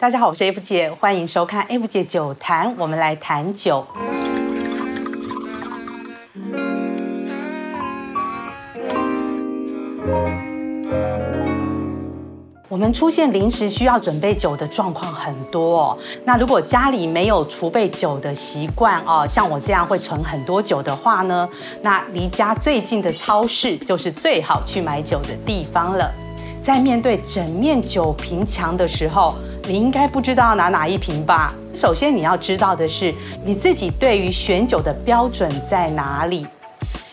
大家好，我是 F 姐，欢迎收看 F 姐酒谈，我们来谈酒。我们出现临时需要准备酒的状况很多哦。那如果家里没有储备酒的习惯哦，像我这样会存很多酒的话呢，那离家最近的超市就是最好去买酒的地方了。在面对整面酒瓶墙的时候，你应该不知道拿哪一瓶吧？首先你要知道的是，你自己对于选酒的标准在哪里？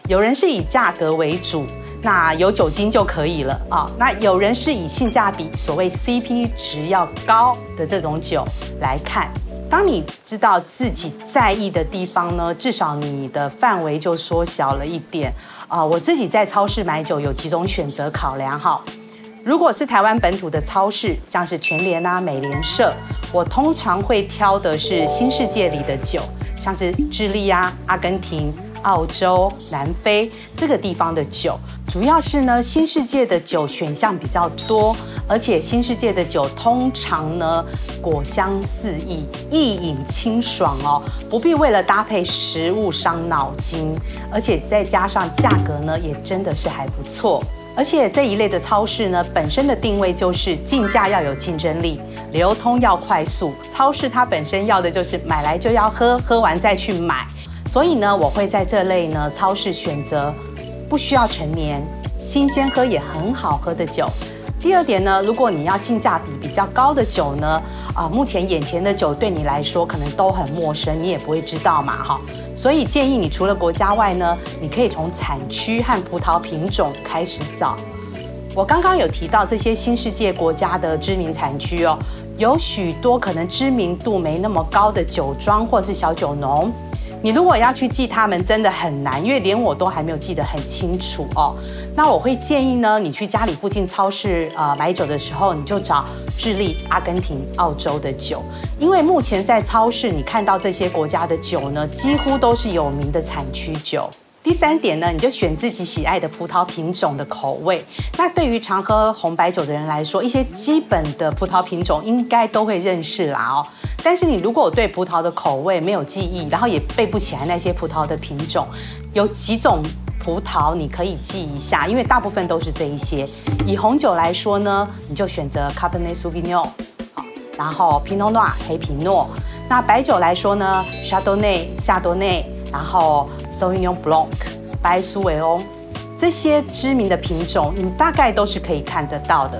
有人是以价格为主。那有酒精就可以了啊。那有人是以性价比，所谓 CP 值要高的这种酒来看。当你知道自己在意的地方呢，至少你的范围就缩小了一点啊。我自己在超市买酒有几种选择考量哈。如果是台湾本土的超市，像是全联啊、美廉社，我通常会挑的是新世界里的酒，像是智利啊、阿根廷。澳洲、南非这个地方的酒，主要是呢，新世界的酒选项比较多，而且新世界的酒通常呢，果香四溢，一饮清爽哦，不必为了搭配食物伤脑筋，而且再加上价格呢，也真的是还不错。而且这一类的超市呢，本身的定位就是进价要有竞争力，流通要快速。超市它本身要的就是买来就要喝，喝完再去买。所以呢，我会在这类呢超市选择不需要陈年、新鲜喝也很好喝的酒。第二点呢，如果你要性价比比较高的酒呢，啊，目前眼前的酒对你来说可能都很陌生，你也不会知道嘛，哈。所以建议你除了国家外呢，你可以从产区和葡萄品种开始找。我刚刚有提到这些新世界国家的知名产区哦，有许多可能知名度没那么高的酒庄或是小酒农。你如果要去记他们，真的很难，因为连我都还没有记得很清楚哦。那我会建议呢，你去家里附近超市呃买酒的时候，你就找智利、阿根廷、澳洲的酒，因为目前在超市你看到这些国家的酒呢，几乎都是有名的产区酒。第三点呢，你就选自己喜爱的葡萄品种的口味。那对于常喝红白酒的人来说，一些基本的葡萄品种应该都会认识啦哦。但是你如果对葡萄的口味没有记忆，然后也背不起来那些葡萄的品种，有几种葡萄你可以记一下，因为大部分都是这一些。以红酒来说呢，你就选择 Cabernet Sauvignon，好，然后 Pinot Noir 黑皮诺。那白酒来说呢，Chardonnay 夏多内，然后 Sauvignon Blanc 白苏维翁，这些知名的品种，你大概都是可以看得到的。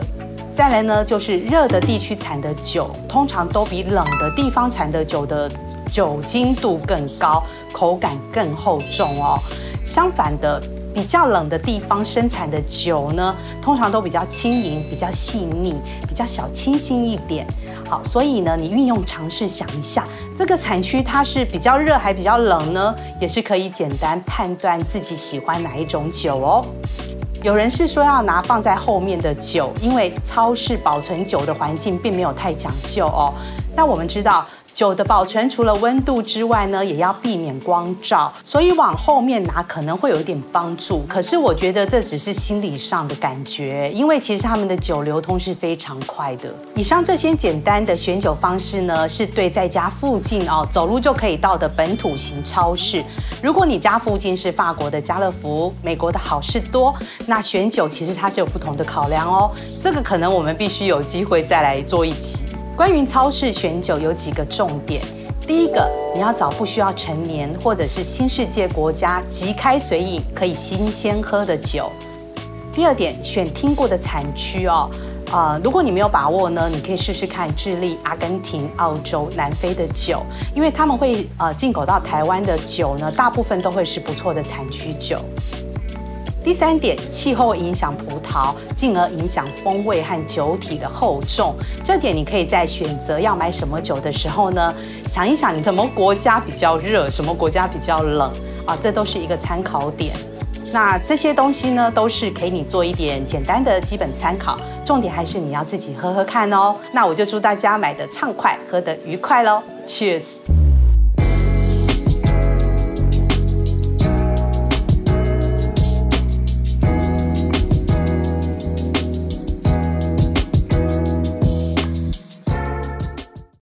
再来呢，就是热的地区产的酒，通常都比冷的地方产的酒的酒精度更高，口感更厚重哦。相反的，比较冷的地方生产的酒呢，通常都比较轻盈、比较细腻、比较小清新一点。好，所以呢，你运用尝试想一下，这个产区它是比较热还比较冷呢？也是可以简单判断自己喜欢哪一种酒哦。有人是说要拿放在后面的酒，因为超市保存酒的环境并没有太讲究哦。那我们知道。酒的保存除了温度之外呢，也要避免光照，所以往后面拿可能会有一点帮助。可是我觉得这只是心理上的感觉，因为其实他们的酒流通是非常快的。以上这些简单的选酒方式呢，是对在家附近哦走路就可以到的本土型超市。如果你家附近是法国的家乐福、美国的好市多，那选酒其实它是有不同的考量哦。这个可能我们必须有机会再来做一期。关于超市选酒有几个重点，第一个，你要找不需要陈年或者是新世界国家即开随饮可以新鲜喝的酒。第二点，选听过的产区哦，呃，如果你没有把握呢，你可以试试看智利、阿根廷、澳洲、南非的酒，因为他们会呃进口到台湾的酒呢，大部分都会是不错的产区酒。第三点，气候影响葡萄，进而影响风味和酒体的厚重。这点你可以在选择要买什么酒的时候呢，想一想什么国家比较热，什么国家比较冷啊，这都是一个参考点。那这些东西呢，都是给你做一点简单的基本参考。重点还是你要自己喝喝看哦。那我就祝大家买得畅快，喝得愉快喽，Cheers。